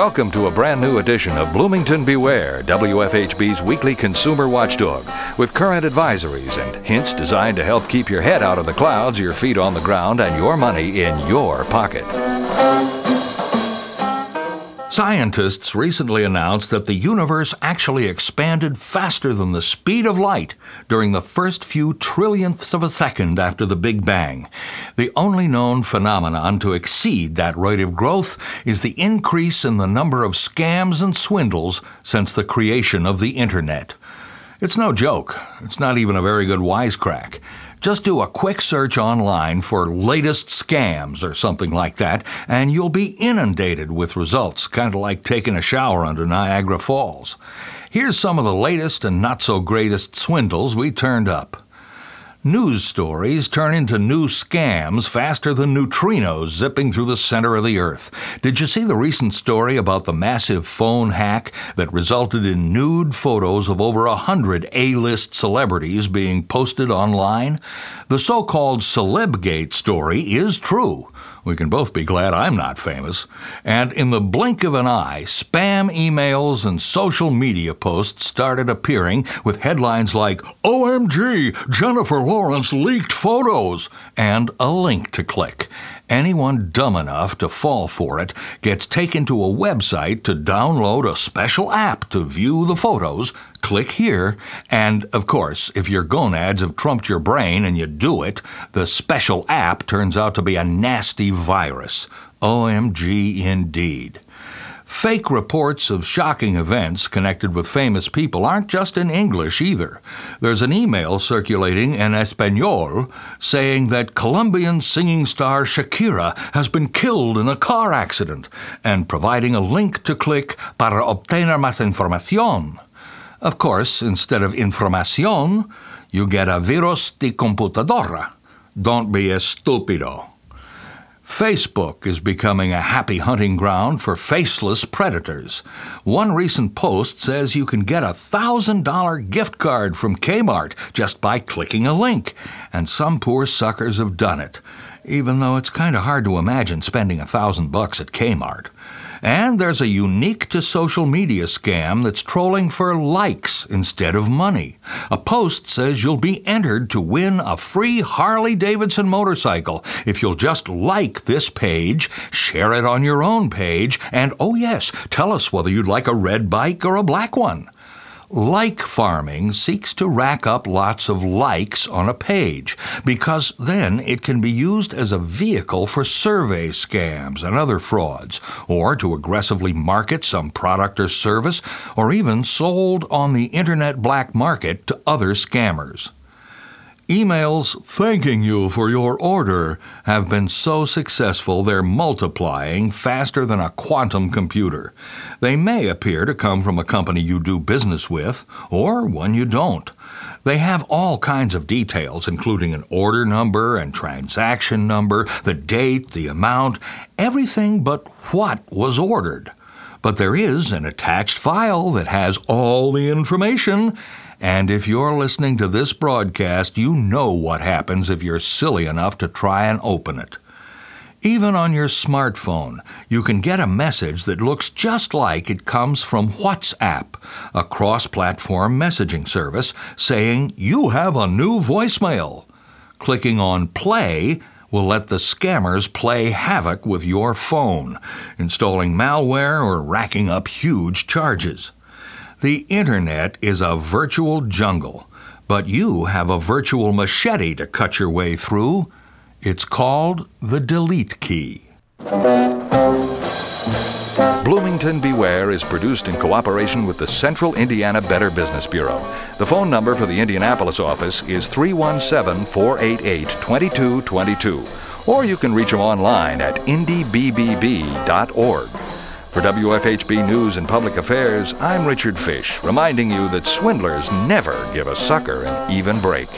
Welcome to a brand new edition of Bloomington Beware, WFHB's weekly consumer watchdog, with current advisories and hints designed to help keep your head out of the clouds, your feet on the ground, and your money in your pocket. Scientists recently announced that the universe actually expanded faster than the speed of light during the first few trillionths of a second after the Big Bang. The only known phenomenon to exceed that rate of growth is the increase in the number of scams and swindles since the creation of the Internet. It's no joke. It's not even a very good wisecrack. Just do a quick search online for latest scams or something like that, and you'll be inundated with results, kind of like taking a shower under Niagara Falls. Here's some of the latest and not so greatest swindles we turned up. News stories turn into new scams faster than neutrinos zipping through the center of the earth. Did you see the recent story about the massive phone hack that resulted in nude photos of over a hundred A-list celebrities being posted online? The so-called Celebgate story is true. We can both be glad I'm not famous. And in the blink of an eye, spam emails and social media posts started appearing with headlines like, OMG, Jennifer Lawrence leaked photos, and a link to click. Anyone dumb enough to fall for it gets taken to a website to download a special app to view the photos. Click here, and of course, if your gonads have trumped your brain and you do it, the special app turns out to be a nasty virus. OMG indeed. Fake reports of shocking events connected with famous people aren't just in English either. There's an email circulating in Espanol saying that Colombian singing star Shakira has been killed in a car accident and providing a link to click para obtener más información. Of course, instead of información, you get a virus de computadora. Don't be estúpido. Facebook is becoming a happy hunting ground for faceless predators. One recent post says you can get a $1,000 gift card from Kmart just by clicking a link, and some poor suckers have done it, even though it's kind of hard to imagine spending a thousand bucks at Kmart. And there's a unique to social media scam that's trolling for likes instead of money. A post says you'll be entered to win a free Harley Davidson motorcycle if you'll just like this page, share it on your own page, and oh yes, tell us whether you'd like a red bike or a black one. Like farming seeks to rack up lots of likes on a page because then it can be used as a vehicle for survey scams and other frauds, or to aggressively market some product or service, or even sold on the internet black market to other scammers. Emails thanking you for your order have been so successful they're multiplying faster than a quantum computer. They may appear to come from a company you do business with, or one you don't. They have all kinds of details, including an order number and transaction number, the date, the amount, everything but what was ordered. But there is an attached file that has all the information and if you're listening to this broadcast, you know what happens if you're silly enough to try and open it. Even on your smartphone, you can get a message that looks just like it comes from WhatsApp, a cross platform messaging service, saying you have a new voicemail. Clicking on play will let the scammers play havoc with your phone, installing malware or racking up huge charges. The internet is a virtual jungle, but you have a virtual machete to cut your way through. It's called the delete key. Bloomington Beware is produced in cooperation with the Central Indiana Better Business Bureau. The phone number for the Indianapolis office is 317 488 2222, or you can reach them online at indybbb.org. For WFHB News and Public Affairs, I'm Richard Fish, reminding you that swindlers never give a sucker an even break.